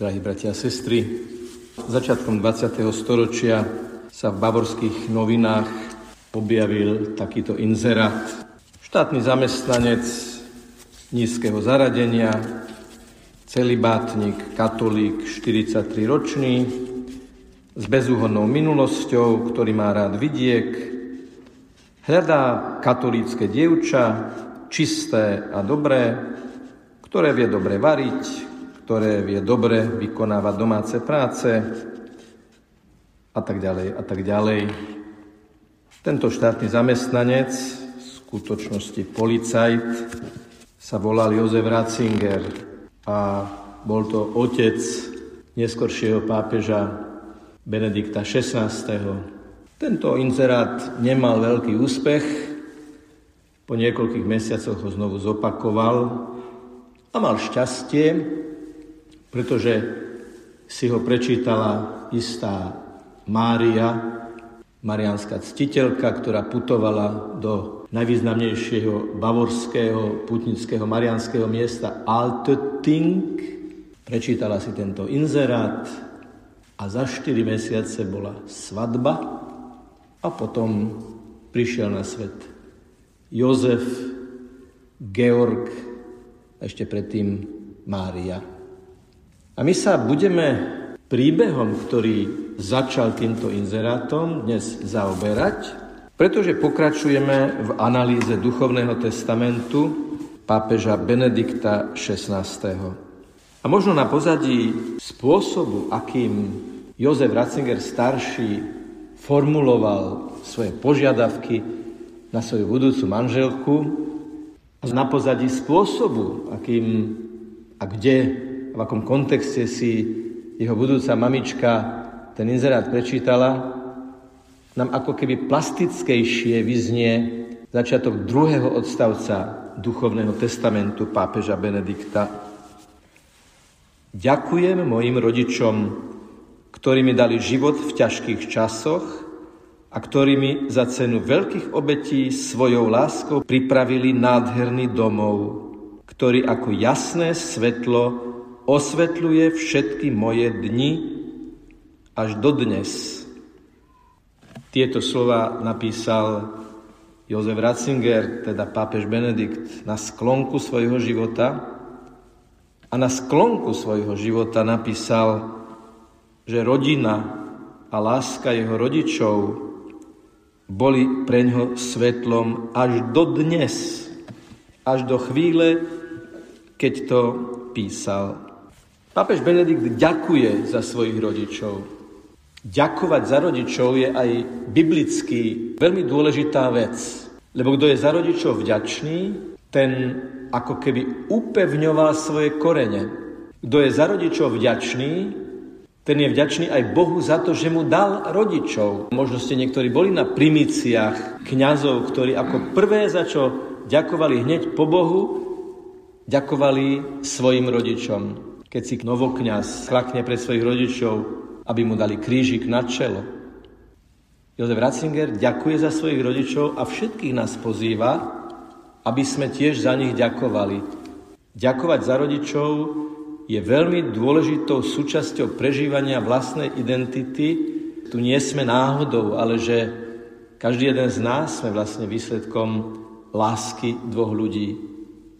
Drahí bratia a sestry, začiatkom 20. storočia sa v bavorských novinách objavil takýto inzerát. Štátny zamestnanec nízkeho zaradenia, celibátnik, katolík, 43 ročný, s bezúhodnou minulosťou, ktorý má rád vidiek, hľadá katolícke dievča, čisté a dobré, ktoré vie dobre variť, ktoré vie dobre vykonávať domáce práce a tak ďalej a tak ďalej. Tento štátny zamestnanec, v skutočnosti policajt, sa volal Jozef Ratzinger a bol to otec neskoršieho pápeža Benedikta XVI. Tento inzerát nemal veľký úspech, po niekoľkých mesiacoch ho znovu zopakoval a mal šťastie, pretože si ho prečítala istá Mária, marianská ctiteľka, ktorá putovala do najvýznamnejšieho bavorského putnického marianského miesta Altötting. Prečítala si tento inzerát a za 4 mesiace bola svadba a potom prišiel na svet Jozef, Georg ešte predtým Mária. A my sa budeme príbehom, ktorý začal týmto inzerátom, dnes zaoberať, pretože pokračujeme v analýze duchovného testamentu pápeža Benedikta XVI. A možno na pozadí spôsobu, akým Jozef Ratzinger starší formuloval svoje požiadavky na svoju budúcu manželku na pozadí spôsobu, akým a kde v akom kontexte si jeho budúca mamička ten inzerát prečítala, nám ako keby plastickejšie vyznie začiatok druhého odstavca duchovného testamentu pápeža Benedikta. Ďakujem mojim rodičom, ktorí mi dali život v ťažkých časoch a ktorí mi za cenu veľkých obetí svojou láskou pripravili nádherný domov, ktorý ako jasné svetlo osvetľuje všetky moje dni až do dnes. Tieto slova napísal Jozef Ratzinger, teda pápež Benedikt, na sklonku svojho života a na sklonku svojho života napísal, že rodina a láska jeho rodičov boli pre ňo svetlom až do dnes, až do chvíle, keď to písal. Pápež Benedikt ďakuje za svojich rodičov. Ďakovať za rodičov je aj biblicky veľmi dôležitá vec. Lebo kto je za rodičov vďačný, ten ako keby upevňoval svoje korene. Kto je za rodičov vďačný, ten je vďačný aj Bohu za to, že mu dal rodičov. Možno ste niektorí boli na primíciách kňazov, ktorí ako prvé, za čo ďakovali hneď po Bohu, ďakovali svojim rodičom keď si novokňaz klakne pred svojich rodičov, aby mu dali krížik na čelo. Jozef Ratzinger ďakuje za svojich rodičov a všetkých nás pozýva, aby sme tiež za nich ďakovali. Ďakovať za rodičov je veľmi dôležitou súčasťou prežívania vlastnej identity. Tu nie sme náhodou, ale že každý jeden z nás sme vlastne výsledkom lásky dvoch ľudí,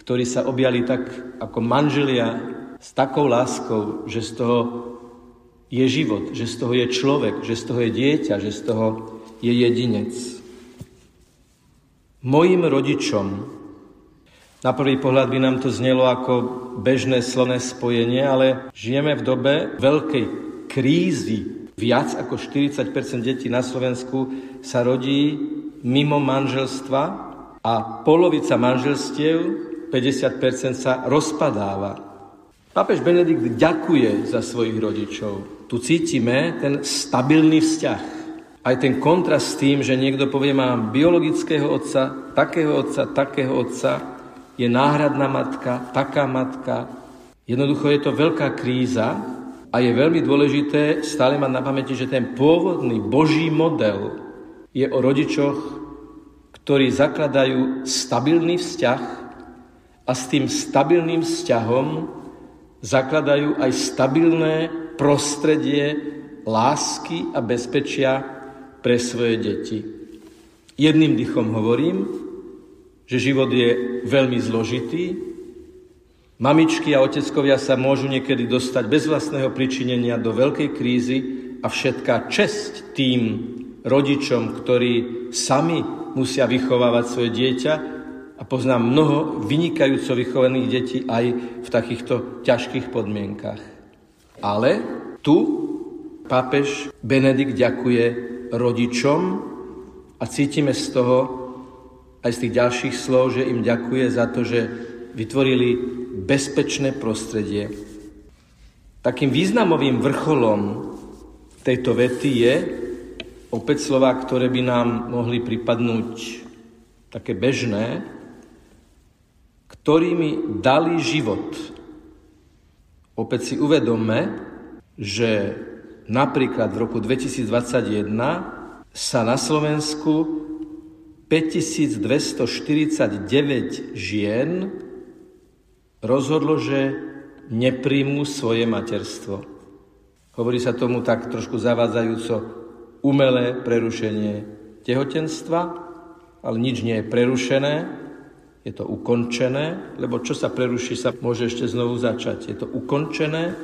ktorí sa objali tak ako manželia s takou láskou, že z toho je život, že z toho je človek, že z toho je dieťa, že z toho je jedinec. Mojim rodičom, na prvý pohľad by nám to znelo ako bežné slovné spojenie, ale žijeme v dobe veľkej krízy. Viac ako 40 detí na Slovensku sa rodí mimo manželstva a polovica manželstiev, 50 sa rozpadáva. Pápež Benedikt ďakuje za svojich rodičov. Tu cítime ten stabilný vzťah. Aj ten kontrast s tým, že niekto povie, mám biologického otca, takého otca, takého otca, je náhradná matka, taká matka. Jednoducho je to veľká kríza a je veľmi dôležité stále mať na pamäti, že ten pôvodný Boží model je o rodičoch, ktorí zakladajú stabilný vzťah a s tým stabilným vzťahom zakladajú aj stabilné prostredie lásky a bezpečia pre svoje deti. Jedným dychom hovorím, že život je veľmi zložitý. Mamičky a oteckovia sa môžu niekedy dostať bez vlastného pričinenia do veľkej krízy a všetká česť tým rodičom, ktorí sami musia vychovávať svoje dieťa a poznám mnoho vynikajúco vychovaných detí aj v takýchto ťažkých podmienkach. Ale tu pápež Benedikt ďakuje rodičom a cítime z toho aj z tých ďalších slov, že im ďakuje za to, že vytvorili bezpečné prostredie. Takým významovým vrcholom tejto vety je opäť slova, ktoré by nám mohli pripadnúť také bežné, ktorými dali život. Opäť si uvedomme, že napríklad v roku 2021 sa na Slovensku 5249 žien rozhodlo, že nepríjmu svoje materstvo. Hovorí sa tomu tak trošku zavádzajúco umelé prerušenie tehotenstva, ale nič nie je prerušené, je to ukončené, lebo čo sa preruší, sa môže ešte znovu začať. Je to ukončené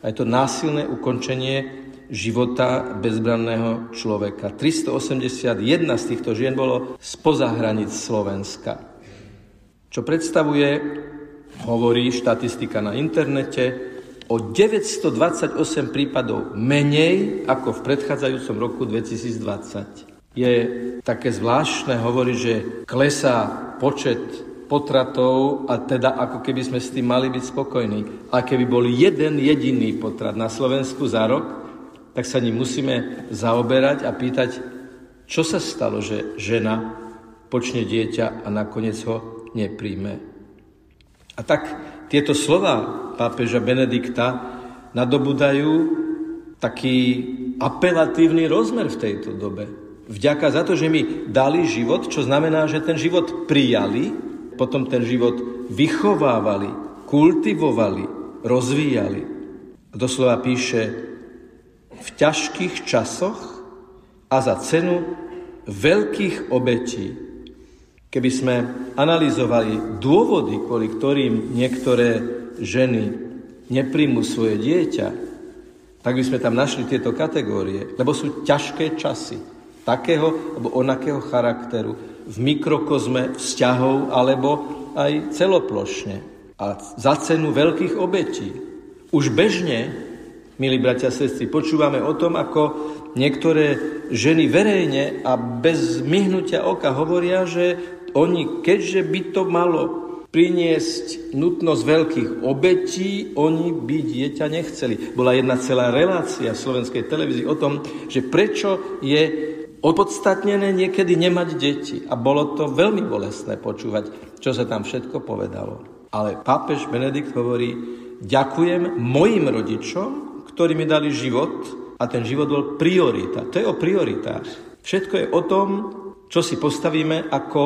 a je to násilné ukončenie života bezbranného človeka. 381 z týchto žien bolo spoza hranic Slovenska. Čo predstavuje, hovorí štatistika na internete, o 928 prípadov menej ako v predchádzajúcom roku 2020. Je také zvláštne hovoriť, že klesá počet potratov a teda ako keby sme s tým mali byť spokojní. A keby bol jeden jediný potrat na Slovensku za rok, tak sa ním musíme zaoberať a pýtať, čo sa stalo, že žena počne dieťa a nakoniec ho nepríjme. A tak tieto slova pápeža Benedikta nadobudajú taký apelatívny rozmer v tejto dobe. Vďaka za to, že mi dali život, čo znamená, že ten život prijali, potom ten život vychovávali, kultivovali, rozvíjali. Doslova píše, v ťažkých časoch a za cenu veľkých obetí. Keby sme analyzovali dôvody, kvôli ktorým niektoré ženy nepríjmu svoje dieťa, tak by sme tam našli tieto kategórie, lebo sú ťažké časy takého alebo onakého charakteru v mikrokozme vzťahov alebo aj celoplošne a za cenu veľkých obetí. Už bežne Milí bratia a sestry, počúvame o tom, ako niektoré ženy verejne a bez myhnutia oka hovoria, že oni, keďže by to malo priniesť nutnosť veľkých obetí, oni by dieťa nechceli. Bola jedna celá relácia slovenskej televízii o tom, že prečo je opodstatnené niekedy nemať deti. A bolo to veľmi bolestné počúvať, čo sa tam všetko povedalo. Ale pápež Benedikt hovorí, ďakujem mojim rodičom, ktorí mi dali život a ten život bol priorita. To je o prioritách. Všetko je o tom, čo si postavíme ako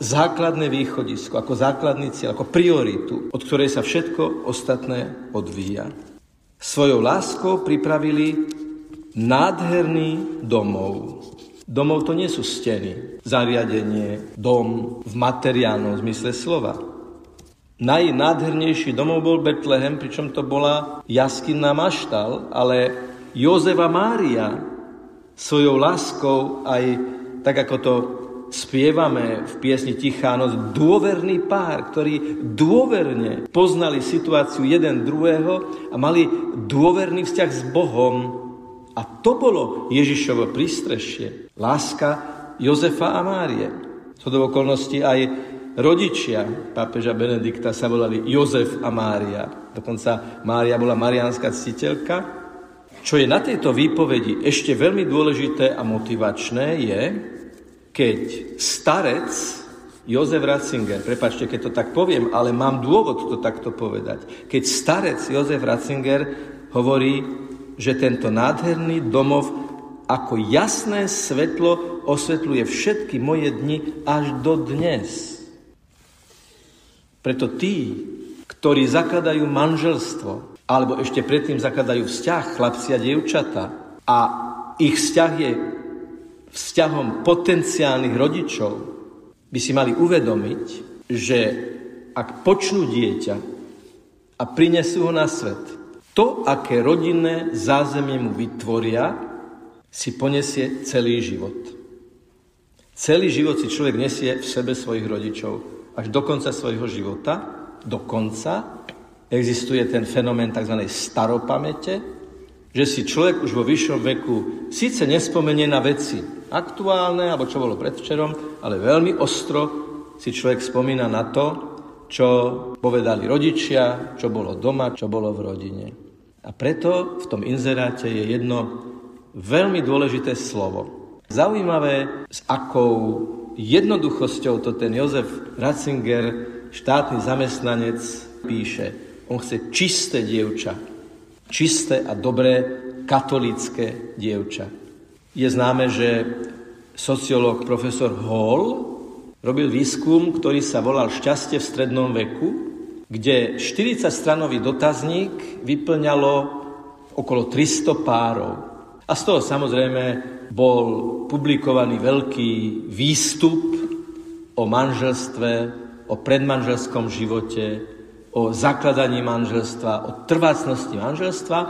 základné východisko, ako základný cieľ, ako prioritu, od ktorej sa všetko ostatné odvíja. Svojou láskou pripravili nádherný domov. Domov to nie sú steny, zariadenie, dom v materiálnom zmysle slova. Najnádhernejší domov bol Betlehem, pričom to bola jaskinná maštal, ale Jozefa Mária svojou láskou aj tak ako to spievame v piesni Tichá noc, dôverný pár, ktorí dôverne poznali situáciu jeden druhého a mali dôverný vzťah s Bohom. A to bolo Ježišovo prístrešie. Láska Jozefa a Márie. To do okolností aj Rodičia pápeža Benedikta sa volali Jozef a Mária. Dokonca Mária bola mariánska ctiteľka. Čo je na tejto výpovedi ešte veľmi dôležité a motivačné je, keď starec Jozef Ratzinger, prepačte, keď to tak poviem, ale mám dôvod to takto povedať. Keď starec Jozef Ratzinger hovorí, že tento nádherný domov ako jasné svetlo osvetľuje všetky moje dni až do dnes. Preto tí, ktorí zakladajú manželstvo, alebo ešte predtým zakladajú vzťah chlapci a dievčata a ich vzťah je vzťahom potenciálnych rodičov, by si mali uvedomiť, že ak počnú dieťa a prinesú ho na svet, to, aké rodinné zázemie mu vytvoria, si ponesie celý život. Celý život si človek nesie v sebe svojich rodičov. Až do konca svojho života, do konca, existuje ten fenomén tzv. staropamäte, že si človek už vo vyššom veku síce nespomenie na veci aktuálne, alebo čo bolo predvčerom, ale veľmi ostro si človek spomína na to, čo povedali rodičia, čo bolo doma, čo bolo v rodine. A preto v tom inzeráte je jedno veľmi dôležité slovo. Zaujímavé, s akou jednoduchosťou to ten Jozef Ratzinger, štátny zamestnanec, píše. On chce čisté dievča. Čisté a dobré katolické dievča. Je známe, že sociológ profesor Hall robil výskum, ktorý sa volal Šťastie v strednom veku, kde 40-stranový dotazník vyplňalo okolo 300 párov. A z toho samozrejme bol publikovaný veľký výstup o manželstve, o predmanželskom živote, o zakladaní manželstva, o trvácnosti manželstva.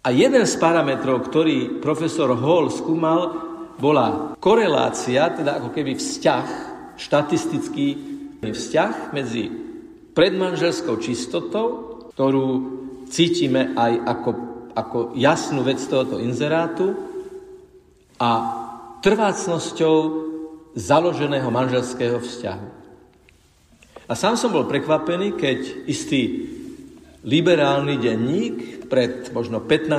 A jeden z parametrov, ktorý profesor Hall skúmal, bola korelácia, teda ako keby vzťah, štatistický vzťah medzi predmanželskou čistotou, ktorú cítime aj ako ako jasnú vec tohoto inzerátu a trvácnosťou založeného manželského vzťahu. A sám som bol prekvapený, keď istý liberálny denník pred možno 15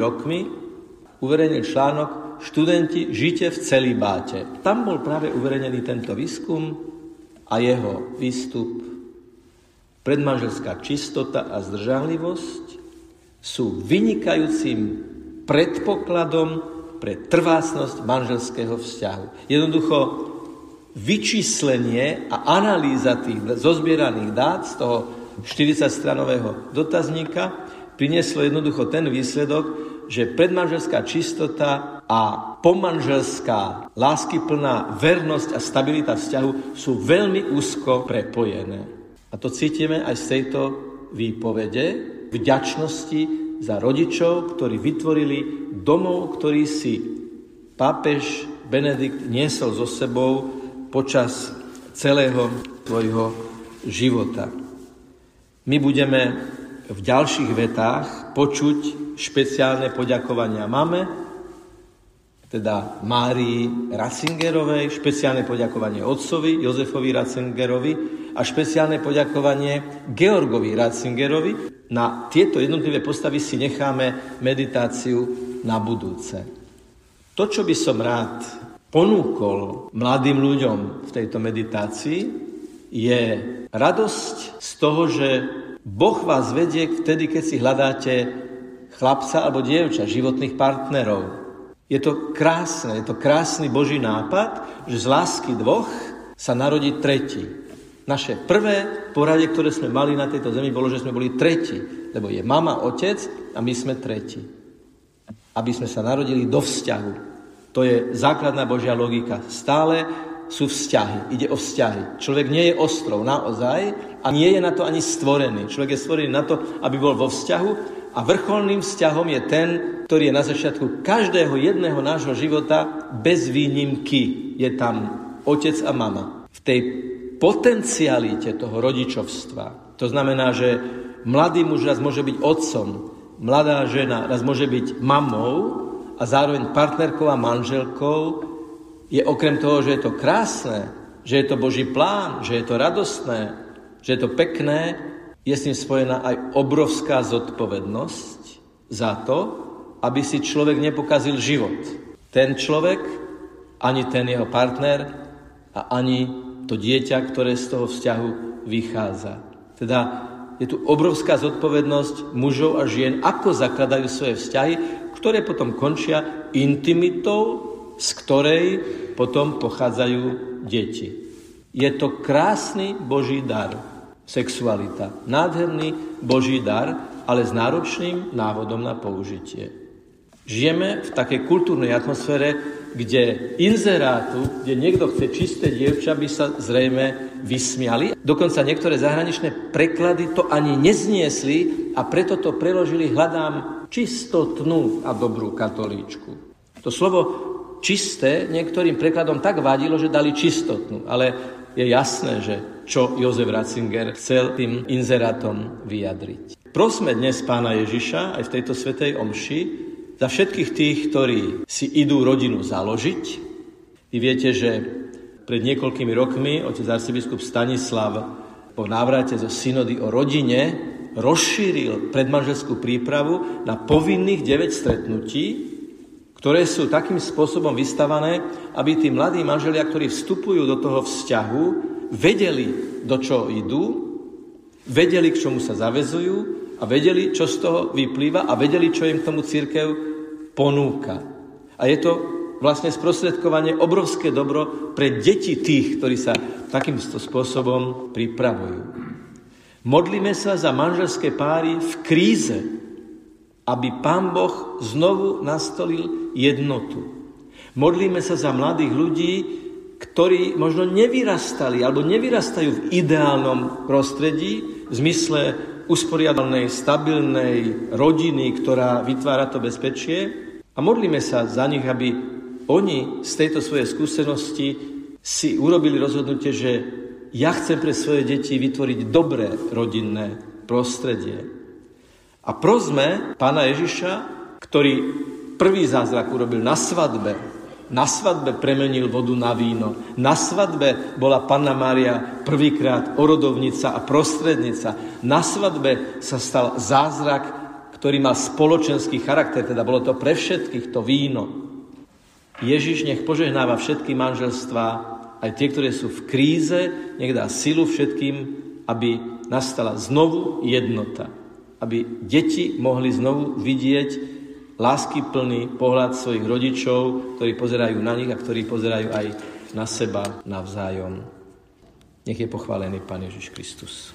rokmi uverejnil článok Študenti žite v celibáte. Tam bol práve uverejnený tento výskum a jeho výstup predmanželská čistota a zdržanlivosť sú vynikajúcim predpokladom pre trvácnosť manželského vzťahu. Jednoducho vyčíslenie a analýza tých zozbieraných dát z toho 40-stranového dotazníka prinieslo jednoducho ten výsledok, že predmanželská čistota a pomanželská láskyplná vernosť a stabilita vzťahu sú veľmi úzko prepojené. A to cítime aj z tejto výpovede, vďačnosti za rodičov, ktorí vytvorili domov, ktorý si pápež Benedikt niesol so sebou počas celého svojho života. My budeme v ďalších vetách počuť špeciálne poďakovania mame, teda Márii Ratzingerovej, špeciálne poďakovanie otcovi Jozefovi Ratzingerovi a špeciálne poďakovanie Georgovi Ratzingerovi. Na tieto jednotlivé postavy si necháme meditáciu na budúce. To, čo by som rád ponúkol mladým ľuďom v tejto meditácii, je radosť z toho, že Boh vás vedie vtedy, keď si hľadáte chlapca alebo dievča, životných partnerov, je to krásne, je to krásny Boží nápad, že z lásky dvoch sa narodí tretí. Naše prvé poradie, ktoré sme mali na tejto zemi, bolo, že sme boli tretí, lebo je mama, otec a my sme tretí. Aby sme sa narodili do vzťahu. To je základná Božia logika. Stále sú vzťahy. Ide o vzťahy. Človek nie je ostrov naozaj a nie je na to ani stvorený. Človek je stvorený na to, aby bol vo vzťahu a vrcholným vzťahom je ten, ktorý je na začiatku každého jedného nášho života bez výnimky. Je tam otec a mama. V tej potencialite toho rodičovstva. To znamená, že mladý muž raz môže byť otcom, mladá žena raz môže byť mamou a zároveň partnerkou a manželkou. Je okrem toho, že je to krásne, že je to Boží plán, že je to radostné, že je to pekné, je s ním spojená aj obrovská zodpovednosť za to, aby si človek nepokazil život. Ten človek, ani ten jeho partner a ani to dieťa, ktoré z toho vzťahu vychádza. Teda je tu obrovská zodpovednosť mužov a žien, ako zakladajú svoje vzťahy, ktoré potom končia intimitou, z ktorej potom pochádzajú deti. Je to krásny Boží dar. sexualita. Nádherný Boží dar, ale s náročným návodom na použitie. Žijeme v takej kultúrnej atmosfére, kde inzerátu, kde niekto chce čisté dievča, by sa zrejme vysmiali. Dokonca niektoré zahraničné preklady to ani nezniesli a preto to preložili hľadám čistotnú a dobrú katolíčku. To slovo čisté niektorým prekladom tak vadilo, že dali čistotnú, ale je jasné, že čo Jozef Ratzinger chcel tým inzerátom vyjadriť. Prosme dnes pána Ježiša aj v tejto svetej omši za všetkých tých, ktorí si idú rodinu založiť. Vy viete, že pred niekoľkými rokmi otec arcibiskup Stanislav po návrate zo synody o rodine rozšíril predmanželskú prípravu na povinných 9 stretnutí, ktoré sú takým spôsobom vystavané, aby tí mladí manželia, ktorí vstupujú do toho vzťahu, vedeli, do čoho idú, vedeli, k čomu sa zavezujú a vedeli, čo z toho vyplýva a vedeli, čo im k tomu církev ponúka. A je to vlastne sprostredkovanie obrovské dobro pre deti tých, ktorí sa takýmto spôsobom pripravujú. Modlíme sa za manželské páry v kríze, aby Pán Boh znovu nastolil jednotu. Modlíme sa za mladých ľudí, ktorí možno nevyrastali alebo nevyrastajú v ideálnom prostredí v zmysle usporiadanej, stabilnej rodiny, ktorá vytvára to bezpečie, a modlíme sa za nich, aby oni z tejto svojej skúsenosti si urobili rozhodnutie, že ja chcem pre svoje deti vytvoriť dobré rodinné prostredie. A prosme pána Ježiša, ktorý prvý zázrak urobil na svadbe, na svadbe premenil vodu na víno. Na svadbe bola Panna Mária prvýkrát orodovnica a prostrednica. Na svadbe sa stal zázrak ktorý mal spoločenský charakter, teda bolo to pre všetkých to víno. Ježiš nech požehnáva všetky manželstvá, aj tie, ktoré sú v kríze, nech dá silu všetkým, aby nastala znovu jednota. Aby deti mohli znovu vidieť lásky plný pohľad svojich rodičov, ktorí pozerajú na nich a ktorí pozerajú aj na seba navzájom. Nech je pochválený Pán Ježiš Kristus.